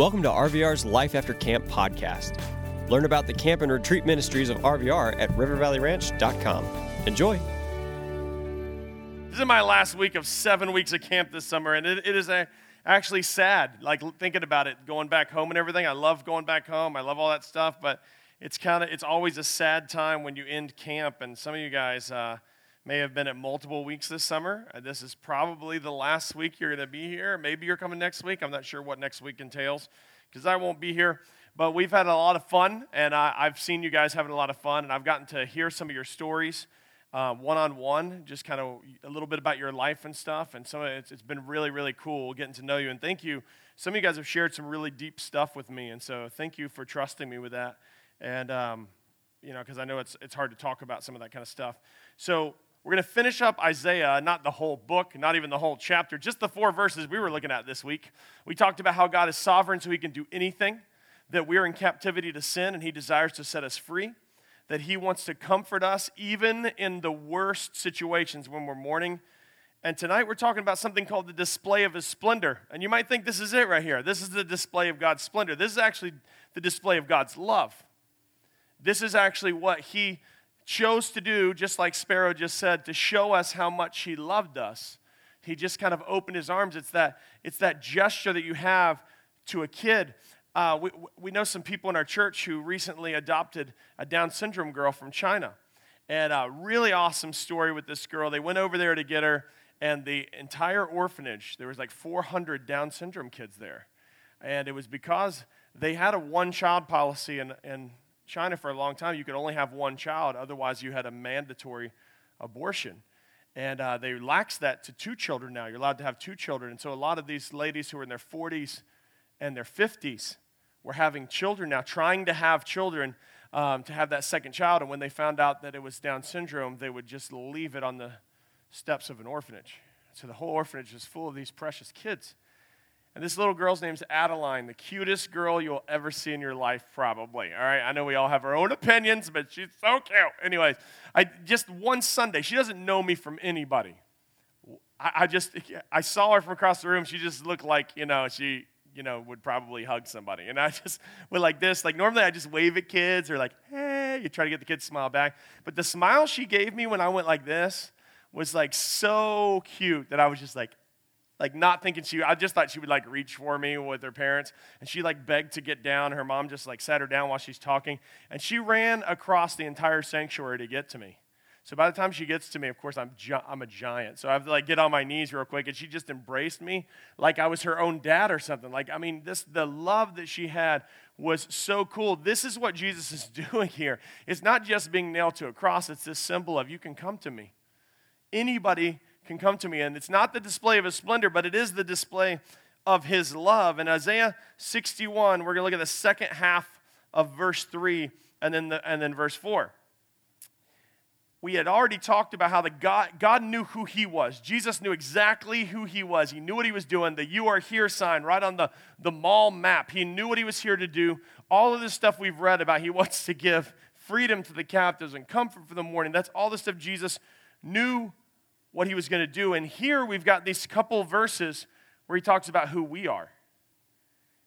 Welcome to RVR's Life After Camp podcast. Learn about the camp and retreat ministries of RVR at rivervalleyranch.com. Enjoy. This is my last week of seven weeks of camp this summer, and it, it is a, actually sad, like thinking about it, going back home and everything. I love going back home. I love all that stuff, but it's kind of it's always a sad time when you end camp. And some of you guys uh, may have been at multiple weeks this summer. Uh, this is probably the last week you're going to be here. Maybe you're coming next week. I'm not sure what next week entails because I won't be here. But we've had a lot of fun, and I, I've seen you guys having a lot of fun, and I've gotten to hear some of your stories one on one, just kind of a little bit about your life and stuff. And some it's, it's been really, really cool getting to know you. And thank you. Some of you guys have shared some really deep stuff with me, and so thank you for trusting me with that. And um, you know, because I know it's it's hard to talk about some of that kind of stuff. So we're going to finish up Isaiah, not the whole book, not even the whole chapter, just the four verses we were looking at this week. We talked about how God is sovereign so he can do anything, that we're in captivity to sin and he desires to set us free, that he wants to comfort us even in the worst situations when we're mourning. And tonight we're talking about something called the display of his splendor. And you might think this is it right here. This is the display of God's splendor. This is actually the display of God's love. This is actually what he chose to do, just like Sparrow just said, to show us how much he loved us. He just kind of opened his arms. It's that, it's that gesture that you have to a kid. Uh, we, we know some people in our church who recently adopted a Down syndrome girl from China. And a really awesome story with this girl. They went over there to get her, and the entire orphanage, there was like 400 Down syndrome kids there. And it was because they had a one child policy, and, and China for a long time, you could only have one child. Otherwise, you had a mandatory abortion. And uh, they laxed that to two children now. You're allowed to have two children. And so a lot of these ladies who are in their 40s and their 50s were having children now, trying to have children um, to have that second child. And when they found out that it was Down syndrome, they would just leave it on the steps of an orphanage. So the whole orphanage is full of these precious kids. And this little girl's name's Adeline, the cutest girl you'll ever see in your life, probably. All right, I know we all have our own opinions, but she's so cute. Anyways, I just one Sunday, she doesn't know me from anybody. I, I just I saw her from across the room. She just looked like you know she you know would probably hug somebody, and I just went like this. Like normally I just wave at kids or like hey, you try to get the kids to smile back. But the smile she gave me when I went like this was like so cute that I was just like like not thinking she i just thought she would like reach for me with her parents. And she like begged to get down. Her mom just like sat her down while she's talking. And she ran across the entire sanctuary to get to me. So by the time she gets to me of course i'm, gi- I'm a giant. So i have to like get on my knees real quick. And she just embraced me like i was her own dad or something. Like i mean this the love that she had was so cool. This is what jesus is doing here. It's not just being nailed to a cross. It's this symbol of you can come to me. Anybody can come to me. And it's not the display of his splendor, but it is the display of his love. In Isaiah 61, we're going to look at the second half of verse 3 and then, the, and then verse 4. We had already talked about how the God, God knew who he was. Jesus knew exactly who he was. He knew what he was doing. The you are here sign right on the, the mall map. He knew what he was here to do. All of this stuff we've read about, he wants to give freedom to the captives and comfort for the mourning. That's all the stuff Jesus knew what he was going to do. And here we've got these couple verses where he talks about who we are.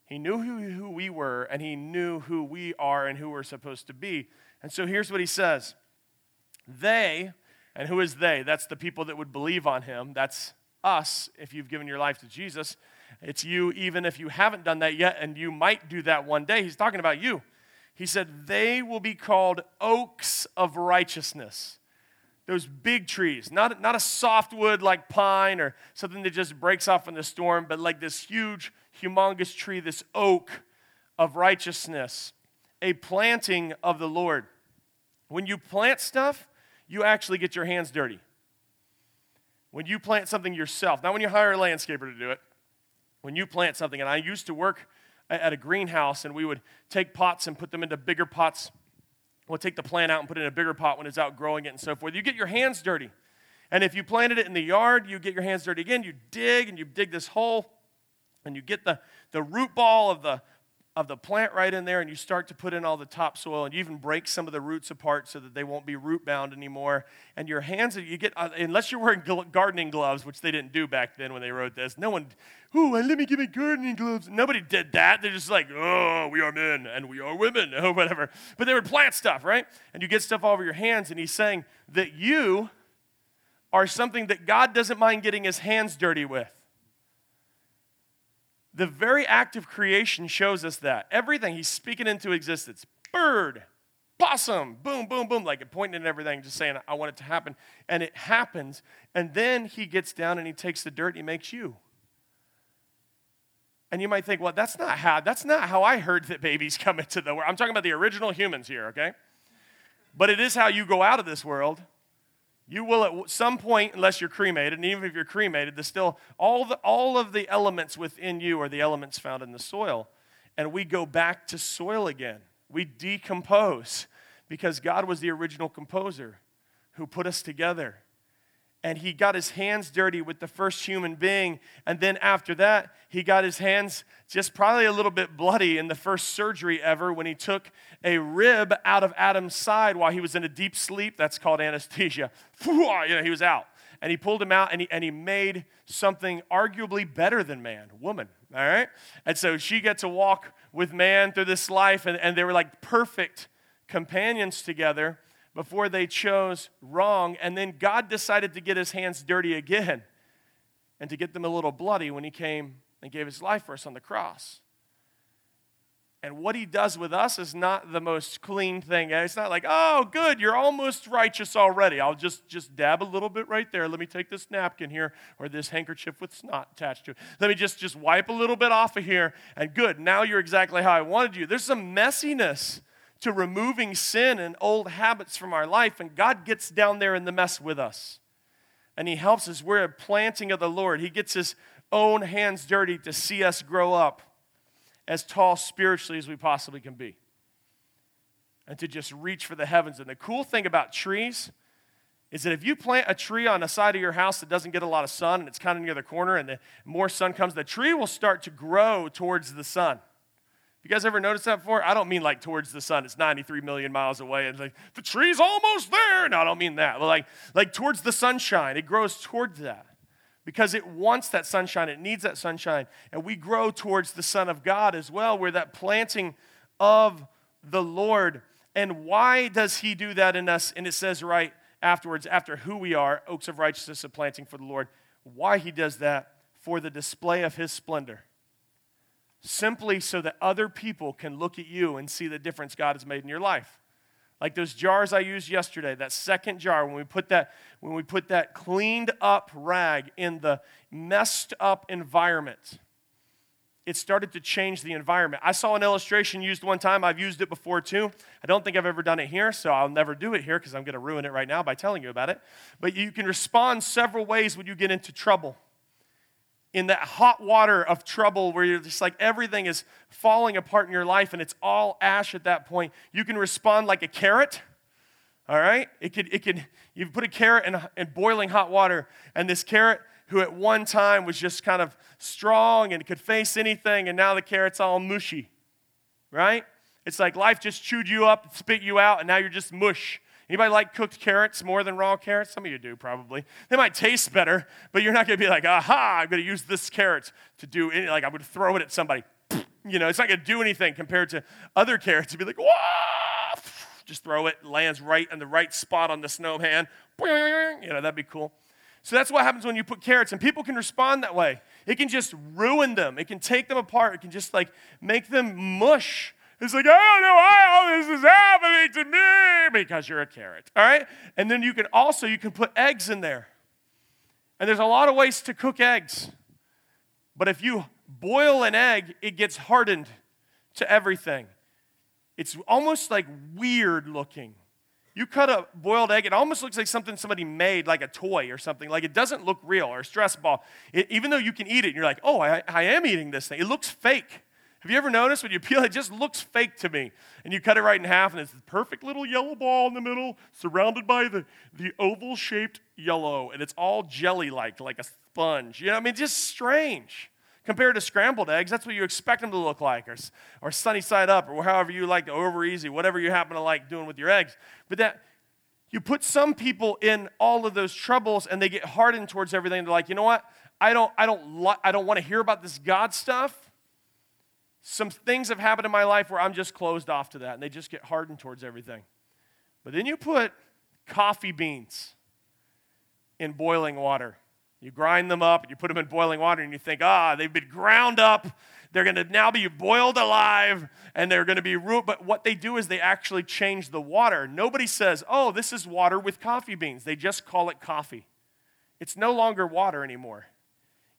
He knew who, who we were, and he knew who we are and who we're supposed to be. And so here's what he says They, and who is they? That's the people that would believe on him. That's us if you've given your life to Jesus. It's you, even if you haven't done that yet, and you might do that one day. He's talking about you. He said, They will be called oaks of righteousness those big trees, not, not a softwood like pine or something that just breaks off in the storm, but like this huge, humongous tree, this oak of righteousness, a planting of the Lord. When you plant stuff, you actually get your hands dirty. When you plant something yourself, not when you hire a landscaper to do it, when you plant something, and I used to work at a greenhouse and we would take pots and put them into bigger pots We'll take the plant out and put it in a bigger pot when it's out growing it and so forth. You get your hands dirty. And if you planted it in the yard, you get your hands dirty again. You dig and you dig this hole and you get the, the root ball of the of the plant right in there and you start to put in all the topsoil and you even break some of the roots apart so that they won't be root bound anymore. And your hands you get uh, unless you're wearing gardening gloves which they didn't do back then when they wrote this no one oh let me give my gardening gloves. Nobody did that. They're just like oh we are men and we are women or whatever. But they would plant stuff right? And you get stuff all over your hands and he's saying that you are something that god doesn't mind getting his hands dirty with the very act of creation shows us that. Everything, he's speaking into existence. Bird, possum, boom, boom, boom, like pointing at everything, just saying, I want it to happen. And it happens. And then he gets down and he takes the dirt and he makes you. And you might think, well, that's not how, that's not how I heard that babies come into the world. I'm talking about the original humans here, okay? But it is how you go out of this world. You will at some point, unless you're cremated, and even if you're cremated, there's still all, the, all of the elements within you are the elements found in the soil. And we go back to soil again. We decompose because God was the original composer who put us together and he got his hands dirty with the first human being. And then after that, he got his hands just probably a little bit bloody in the first surgery ever when he took a rib out of Adam's side while he was in a deep sleep. That's called anesthesia. You know, he was out. And he pulled him out and he, and he made something arguably better than man, woman. All right? And so she gets to walk with man through this life, and, and they were like perfect companions together before they chose wrong. And then God decided to get his hands dirty again and to get them a little bloody when he came and gave his life for us on the cross. And what he does with us is not the most clean thing. It's not like, oh, good, you're almost righteous already. I'll just, just dab a little bit right there. Let me take this napkin here or this handkerchief with snot attached to it. Let me just, just wipe a little bit off of here. And good, now you're exactly how I wanted you. There's some messiness to removing sin and old habits from our life, and God gets down there in the mess with us. And He helps us. We're a planting of the Lord. He gets His own hands dirty to see us grow up as tall spiritually as we possibly can be and to just reach for the heavens. And the cool thing about trees is that if you plant a tree on the side of your house that doesn't get a lot of sun and it's kind of near the corner and the more sun comes, the tree will start to grow towards the sun. You guys ever noticed that before? I don't mean like towards the sun. It's 93 million miles away. And like the tree's almost there. No, I don't mean that. But like, like towards the sunshine. It grows towards that because it wants that sunshine. It needs that sunshine. And we grow towards the Son of God as well. We're that planting of the Lord. And why does He do that in us? And it says right afterwards, after who we are, oaks of righteousness, of planting for the Lord. Why He does that? For the display of His splendor simply so that other people can look at you and see the difference God has made in your life. Like those jars I used yesterday, that second jar, when we put that, when we put that cleaned up rag in the messed up environment, it started to change the environment. I saw an illustration used one time. I've used it before too. I don't think I've ever done it here, so I'll never do it here because I'm going to ruin it right now by telling you about it. But you can respond several ways when you get into trouble in that hot water of trouble where you're just like everything is falling apart in your life and it's all ash at that point, you can respond like a carrot. All right? It could, it could, you put a carrot in, in boiling hot water, and this carrot, who at one time was just kind of strong and could face anything, and now the carrot's all mushy. Right? It's like life just chewed you up, spit you out, and now you're just mush. Anybody like cooked carrots more than raw carrots? Some of you do, probably. They might taste better, but you're not going to be like, aha, I'm going to use this carrot to do any, like I would throw it at somebody. You know, it's not going to do anything compared to other carrots. You'd be like, whoa! Just throw it, lands right in the right spot on the snowman. You know, that'd be cool. So that's what happens when you put carrots, and people can respond that way. It can just ruin them. It can take them apart. It can just like make them mush it's like, I don't know why all this is happening to me because you're a carrot. All right? And then you can also you can put eggs in there. And there's a lot of ways to cook eggs. But if you boil an egg, it gets hardened to everything. It's almost like weird looking. You cut a boiled egg, it almost looks like something somebody made, like a toy or something. Like it doesn't look real or a stress ball. It, even though you can eat it, and you're like, oh, I, I am eating this thing. It looks fake. Have you ever noticed when you peel it, it just looks fake to me? And you cut it right in half, and it's the perfect little yellow ball in the middle, surrounded by the, the oval shaped yellow, and it's all jelly like, like a sponge. You know, I mean, just strange. Compared to scrambled eggs, that's what you expect them to look like, or, or sunny side up, or however you like, over easy, whatever you happen to like doing with your eggs. But that you put some people in all of those troubles and they get hardened towards everything. They're like, you know what? I don't, I don't, li- I don't want to hear about this God stuff. Some things have happened in my life where I'm just closed off to that and they just get hardened towards everything. But then you put coffee beans in boiling water. You grind them up and you put them in boiling water and you think, ah, they've been ground up. They're going to now be boiled alive and they're going to be root. But what they do is they actually change the water. Nobody says, oh, this is water with coffee beans. They just call it coffee. It's no longer water anymore.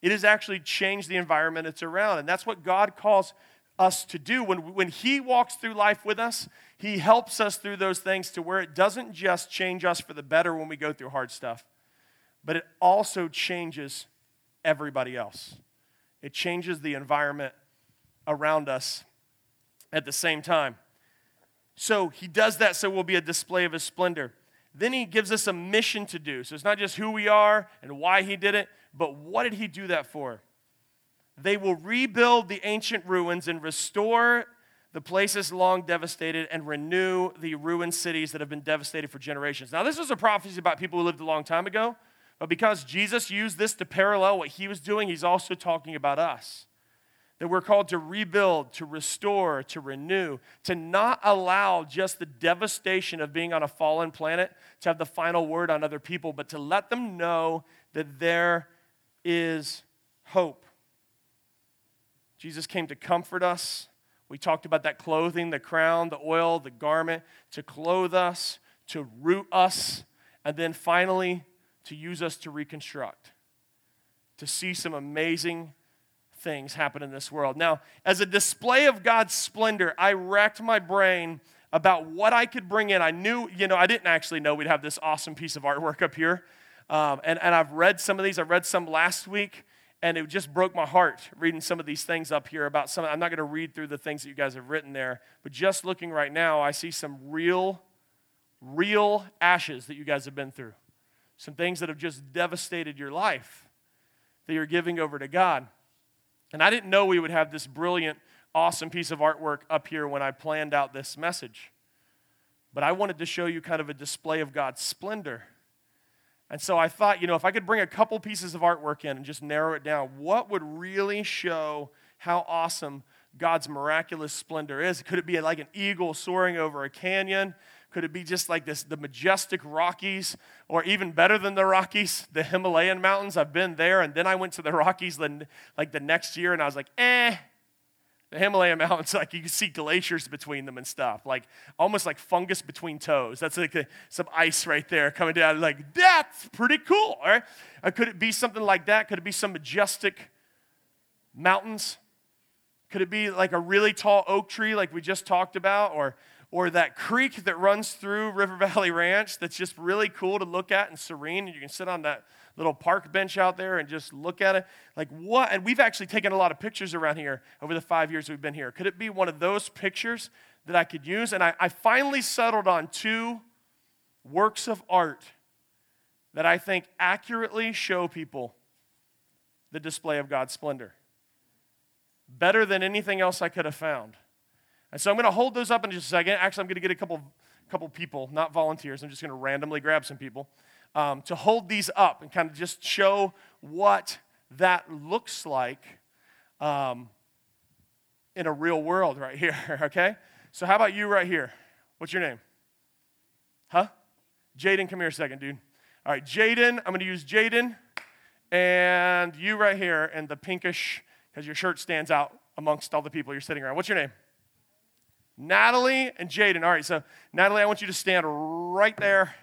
It has actually changed the environment it's around. And that's what God calls us to do. When, when He walks through life with us, He helps us through those things to where it doesn't just change us for the better when we go through hard stuff but it also changes everybody else. It changes the environment around us at the same time. So he does that so we'll be a display of his splendor. Then he gives us a mission to do. So it's not just who we are and why he did it, but what did he do that for? They will rebuild the ancient ruins and restore the places long devastated and renew the ruined cities that have been devastated for generations. Now, this was a prophecy about people who lived a long time ago, but because Jesus used this to parallel what he was doing, he's also talking about us. That we're called to rebuild, to restore, to renew, to not allow just the devastation of being on a fallen planet to have the final word on other people, but to let them know that there is hope. Jesus came to comfort us. We talked about that clothing, the crown, the oil, the garment, to clothe us, to root us, and then finally to use us to reconstruct, to see some amazing things happen in this world. Now, as a display of God's splendor, I racked my brain about what I could bring in. I knew, you know, I didn't actually know we'd have this awesome piece of artwork up here. Um, and, and I've read some of these. I read some last week, and it just broke my heart reading some of these things up here about some. I'm not going to read through the things that you guys have written there, but just looking right now, I see some real, real ashes that you guys have been through some things that have just devastated your life that you're giving over to God. And I didn't know we would have this brilliant, awesome piece of artwork up here when I planned out this message. But I wanted to show you kind of a display of God's splendor. And so I thought, you know, if I could bring a couple pieces of artwork in and just narrow it down, what would really show how awesome God's miraculous splendor is? Could it be like an eagle soaring over a canyon? Could it be just like this, the majestic Rockies, or even better than the Rockies, the Himalayan mountains? I've been there, and then I went to the Rockies like the next year, and I was like, eh. The Himalayan mountains, like you can see glaciers between them and stuff, like almost like fungus between toes. That's like a, some ice right there coming down. Like that's pretty cool. Right? Or could it be something like that? Could it be some majestic mountains? Could it be like a really tall oak tree, like we just talked about, or or that creek that runs through River Valley Ranch that's just really cool to look at and serene. And you can sit on that little park bench out there and just look at it. Like what? And we've actually taken a lot of pictures around here over the five years we've been here. Could it be one of those pictures that I could use? And I, I finally settled on two works of art that I think accurately show people the display of God's splendor. Better than anything else I could have found. And so I'm going to hold those up in just a second. Actually, I'm going to get a couple, couple people, not volunteers. I'm just going to randomly grab some people um, to hold these up and kind of just show what that looks like um, in a real world right here, okay? So, how about you right here? What's your name? Huh? Jaden, come here a second, dude. All right, Jaden, I'm to use Jaden and you right here and the pinkish, because your shirt stands out amongst all the people you're sitting around. What's your name? Natalie and Jaden. All right, so Natalie, I want you to stand right there.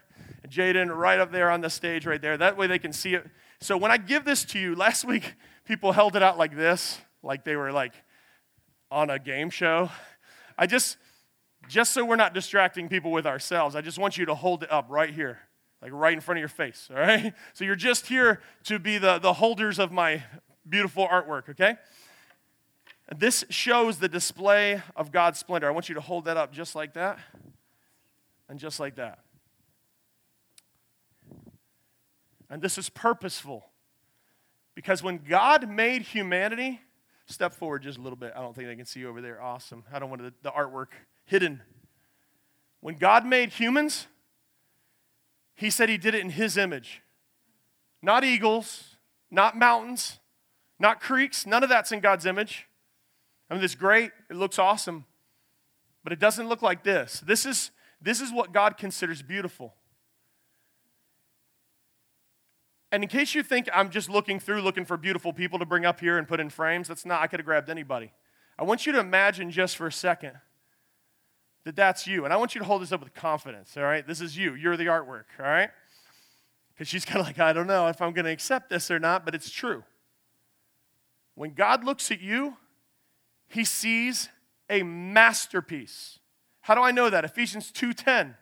Jaden, right up there on the stage, right there. That way they can see it. So when I give this to you, last week people held it out like this, like they were like on a game show. I just, just so we're not distracting people with ourselves, I just want you to hold it up right here, like right in front of your face, all right? So you're just here to be the, the holders of my beautiful artwork, okay? This shows the display of God's splendor. I want you to hold that up just like that and just like that. And this is purposeful because when God made humanity, Step forward just a little bit. I don't think they can see you over there. Awesome. I don't want the, the artwork hidden. When God made humans, He said He did it in His image. Not eagles, not mountains, not creeks. None of that's in God's image. I mean, it's great. It looks awesome. But it doesn't look like this. This is, this is what God considers beautiful. And in case you think I'm just looking through looking for beautiful people to bring up here and put in frames, that's not, I could have grabbed anybody. I want you to imagine just for a second that that's you. And I want you to hold this up with confidence, all right? This is you. You're the artwork, all right? Because she's kind of like, I don't know if I'm going to accept this or not, but it's true. When God looks at you, he sees a masterpiece. How do I know that? Ephesians 2:10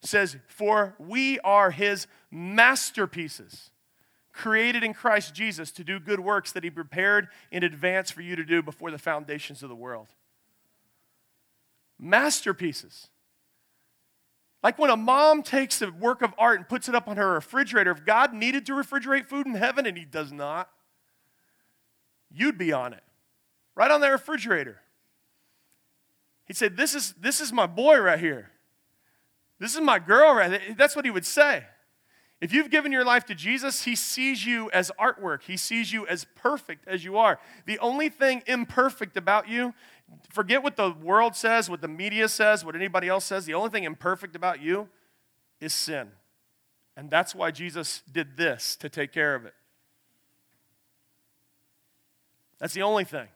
says, "For we are his masterpieces." Created in Christ Jesus to do good works that He prepared in advance for you to do before the foundations of the world. Masterpieces. Like when a mom takes a work of art and puts it up on her refrigerator, if God needed to refrigerate food in heaven and He does not, you'd be on it, right on that refrigerator. He said, This is, this is my boy right here. This is my girl right. That's what he would say. If you've given your life to Jesus, He sees you as artwork. He sees you as perfect as you are. The only thing imperfect about you, forget what the world says, what the media says, what anybody else says, the only thing imperfect about you is sin. And that's why Jesus did this to take care of it. That's the only thing.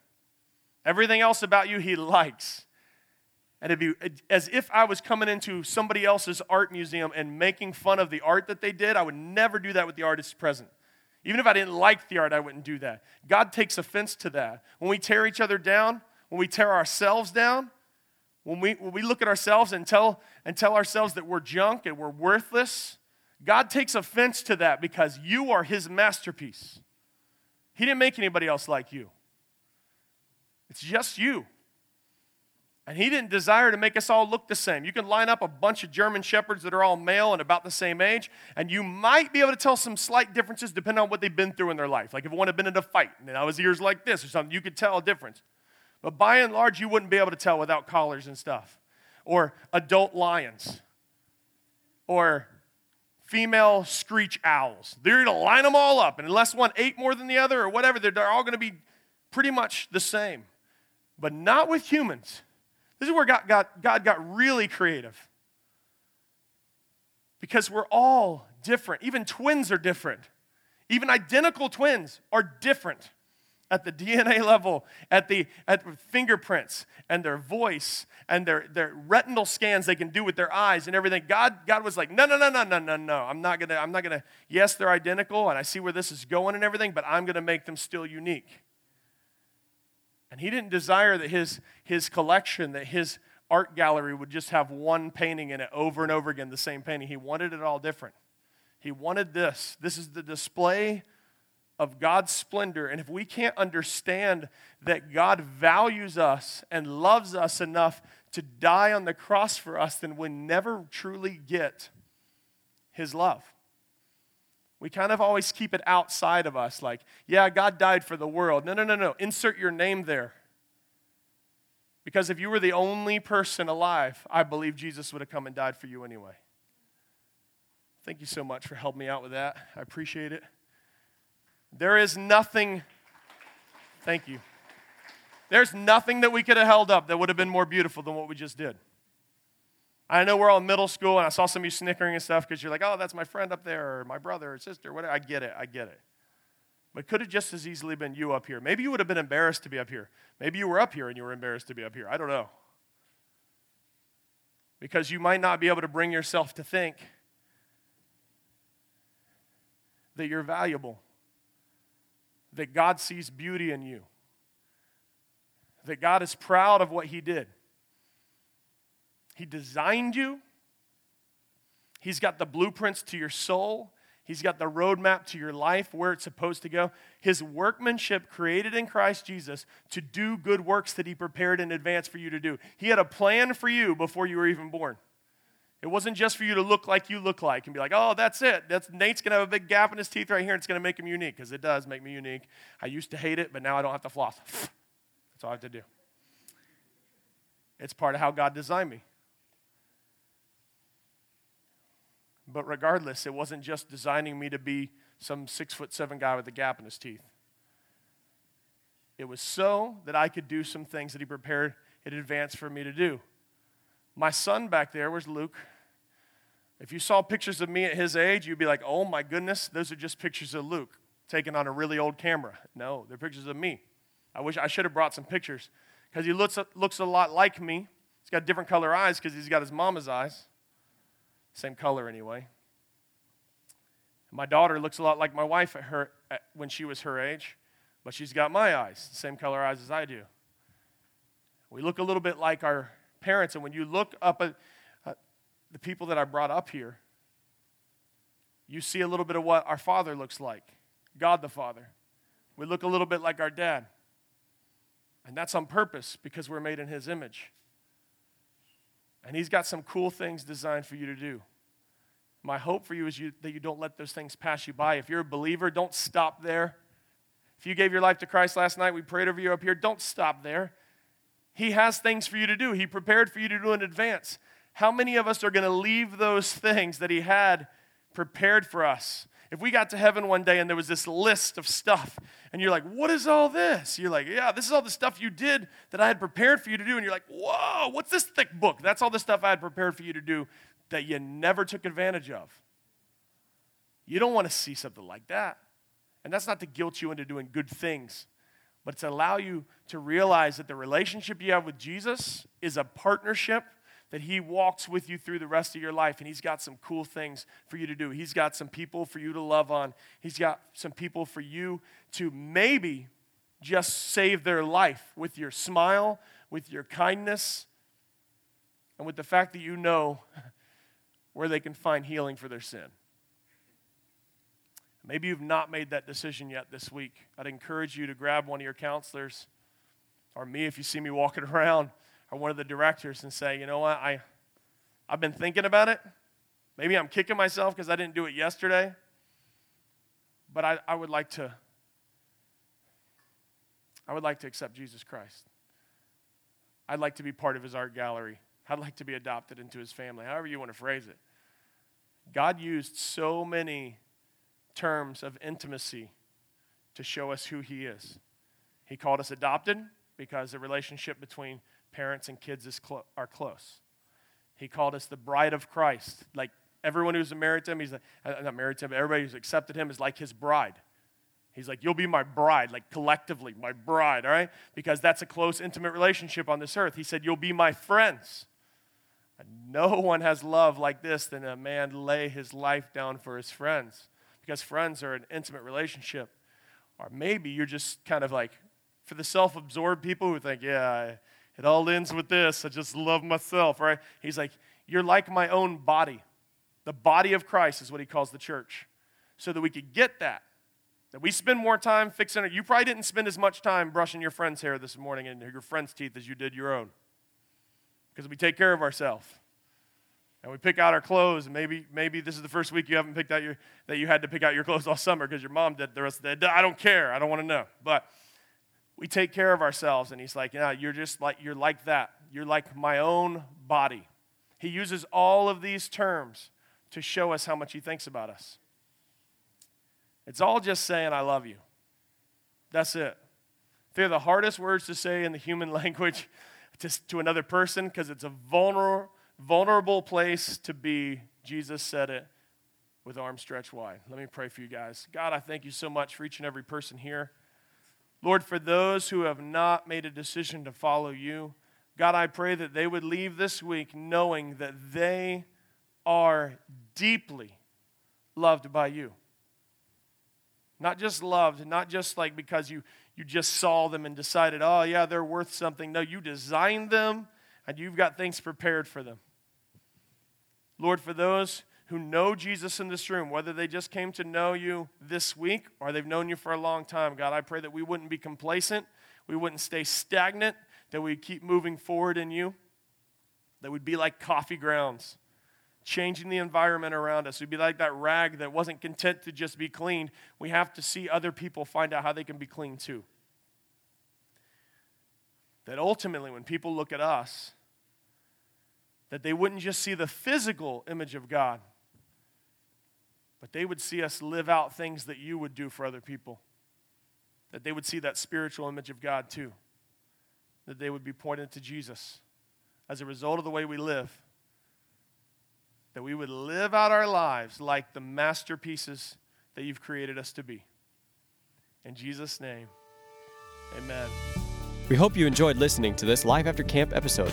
Everything else about you, He likes. And be as if I was coming into somebody else's art museum and making fun of the art that they did. I would never do that with the artist present. Even if I didn't like the art, I wouldn't do that. God takes offense to that. When we tear each other down, when we tear ourselves down, when we, when we look at ourselves and tell, and tell ourselves that we're junk and we're worthless, God takes offense to that because you are His masterpiece. He didn't make anybody else like you, it's just you. And he didn't desire to make us all look the same. You can line up a bunch of German shepherds that are all male and about the same age, and you might be able to tell some slight differences depending on what they've been through in their life. Like if one had been in a fight and now his ears like this or something, you could tell a difference. But by and large, you wouldn't be able to tell without collars and stuff. Or adult lions. Or female screech owls. They're going to line them all up, and unless one ate more than the other or whatever, they're, they're all going to be pretty much the same. But not with humans. This is where God got, God got really creative. Because we're all different. Even twins are different. Even identical twins are different at the DNA level, at the at fingerprints and their voice and their, their retinal scans they can do with their eyes and everything. God, God was like, no, no, no, no, no, no, no. I'm not gonna, I'm not gonna, yes, they're identical, and I see where this is going and everything, but I'm gonna make them still unique. And he didn't desire that his, his collection, that his art gallery would just have one painting in it over and over again, the same painting. He wanted it all different. He wanted this. This is the display of God's splendor. And if we can't understand that God values us and loves us enough to die on the cross for us, then we never truly get his love. We kind of always keep it outside of us, like, yeah, God died for the world. No, no, no, no. Insert your name there. Because if you were the only person alive, I believe Jesus would have come and died for you anyway. Thank you so much for helping me out with that. I appreciate it. There is nothing, thank you. There's nothing that we could have held up that would have been more beautiful than what we just did. I know we're all in middle school, and I saw some of you snickering and stuff because you're like, oh, that's my friend up there, or my brother or sister, whatever. I get it, I get it. But could have just as easily been you up here. Maybe you would have been embarrassed to be up here. Maybe you were up here and you were embarrassed to be up here. I don't know. Because you might not be able to bring yourself to think that you're valuable, that God sees beauty in you, that God is proud of what He did. He designed you. He's got the blueprints to your soul. He's got the roadmap to your life, where it's supposed to go. His workmanship created in Christ Jesus to do good works that He prepared in advance for you to do. He had a plan for you before you were even born. It wasn't just for you to look like you look like and be like, oh, that's it. That's, Nate's going to have a big gap in his teeth right here, and it's going to make him unique, because it does make me unique. I used to hate it, but now I don't have to floss. That's all I have to do. It's part of how God designed me. But regardless, it wasn't just designing me to be some six foot seven guy with a gap in his teeth. It was so that I could do some things that he prepared in advance for me to do. My son back there was Luke. If you saw pictures of me at his age, you'd be like, oh my goodness, those are just pictures of Luke taken on a really old camera. No, they're pictures of me. I wish I should have brought some pictures because he looks, looks a lot like me. He's got different color eyes because he's got his mama's eyes. Same color anyway. My daughter looks a lot like my wife at her, at, when she was her age, but she's got my eyes, same color eyes as I do. We look a little bit like our parents, and when you look up at uh, the people that I brought up here, you see a little bit of what our Father looks like God the Father. We look a little bit like our dad. And that's on purpose because we're made in His image. And He's got some cool things designed for you to do. My hope for you is you, that you don't let those things pass you by. If you're a believer, don't stop there. If you gave your life to Christ last night, we prayed over you up here, don't stop there. He has things for you to do, He prepared for you to do in advance. How many of us are going to leave those things that He had prepared for us? If we got to heaven one day and there was this list of stuff, and you're like, What is all this? You're like, Yeah, this is all the stuff you did that I had prepared for you to do. And you're like, Whoa, what's this thick book? That's all the stuff I had prepared for you to do that you never took advantage of. You don't want to see something like that. And that's not to guilt you into doing good things, but to allow you to realize that the relationship you have with Jesus is a partnership that He walks with you through the rest of your life, and He's got some cool things for you to do. He's got some people for you to love on, He's got some people for you to maybe just save their life with your smile, with your kindness, and with the fact that you know where they can find healing for their sin. Maybe you've not made that decision yet this week. I'd encourage you to grab one of your counselors or me if you see me walking around or one of the directors and say, you know what, I, I've been thinking about it. Maybe I'm kicking myself because I didn't do it yesterday. But I, I would like to I would like to accept Jesus Christ. I'd like to be part of his art gallery. I'd like to be adopted into his family, however you want to phrase it. God used so many terms of intimacy to show us who he is. He called us adopted because the relationship between parents and kids is clo- are close. He called us the bride of Christ. Like everyone who's married to him, he's like, uh, not married to him, but everybody who's accepted him is like his bride. He's like, You'll be my bride, like collectively, my bride, all right? Because that's a close, intimate relationship on this earth. He said, You'll be my friends. No one has love like this than a man lay his life down for his friends because friends are an intimate relationship. Or maybe you're just kind of like, for the self absorbed people who think, yeah, it all ends with this. I just love myself, right? He's like, you're like my own body. The body of Christ is what he calls the church. So that we could get that. That we spend more time fixing it. You probably didn't spend as much time brushing your friend's hair this morning and your friend's teeth as you did your own because we take care of ourselves. And we pick out our clothes, and maybe, maybe this is the first week you haven't picked out your, that you had to pick out your clothes all summer because your mom did the rest of the day. I don't care. I don't want to know. But we take care of ourselves, and he's like, yeah, you're just like, you're like that. You're like my own body. He uses all of these terms to show us how much he thinks about us. It's all just saying, I love you. That's it. They're the hardest words to say in the human language to, to another person because it's a vulnerable, vulnerable place to be. Jesus said it with arms stretched wide. Let me pray for you guys. God, I thank you so much for each and every person here. Lord, for those who have not made a decision to follow you, God, I pray that they would leave this week knowing that they are deeply loved by you. Not just loved, not just like because you, you just saw them and decided, oh, yeah, they're worth something. No, you designed them and you've got things prepared for them. Lord, for those who know Jesus in this room, whether they just came to know you this week or they've known you for a long time, God, I pray that we wouldn't be complacent, we wouldn't stay stagnant, that we'd keep moving forward in you, that we'd be like coffee grounds changing the environment around us. We'd be like that rag that wasn't content to just be cleaned. We have to see other people find out how they can be clean too. That ultimately, when people look at us, that they wouldn't just see the physical image of God, but they would see us live out things that you would do for other people. That they would see that spiritual image of God too. That they would be pointed to Jesus as a result of the way we live that we would live out our lives like the masterpieces that you've created us to be. In Jesus' name, amen. We hope you enjoyed listening to this Life After Camp episode.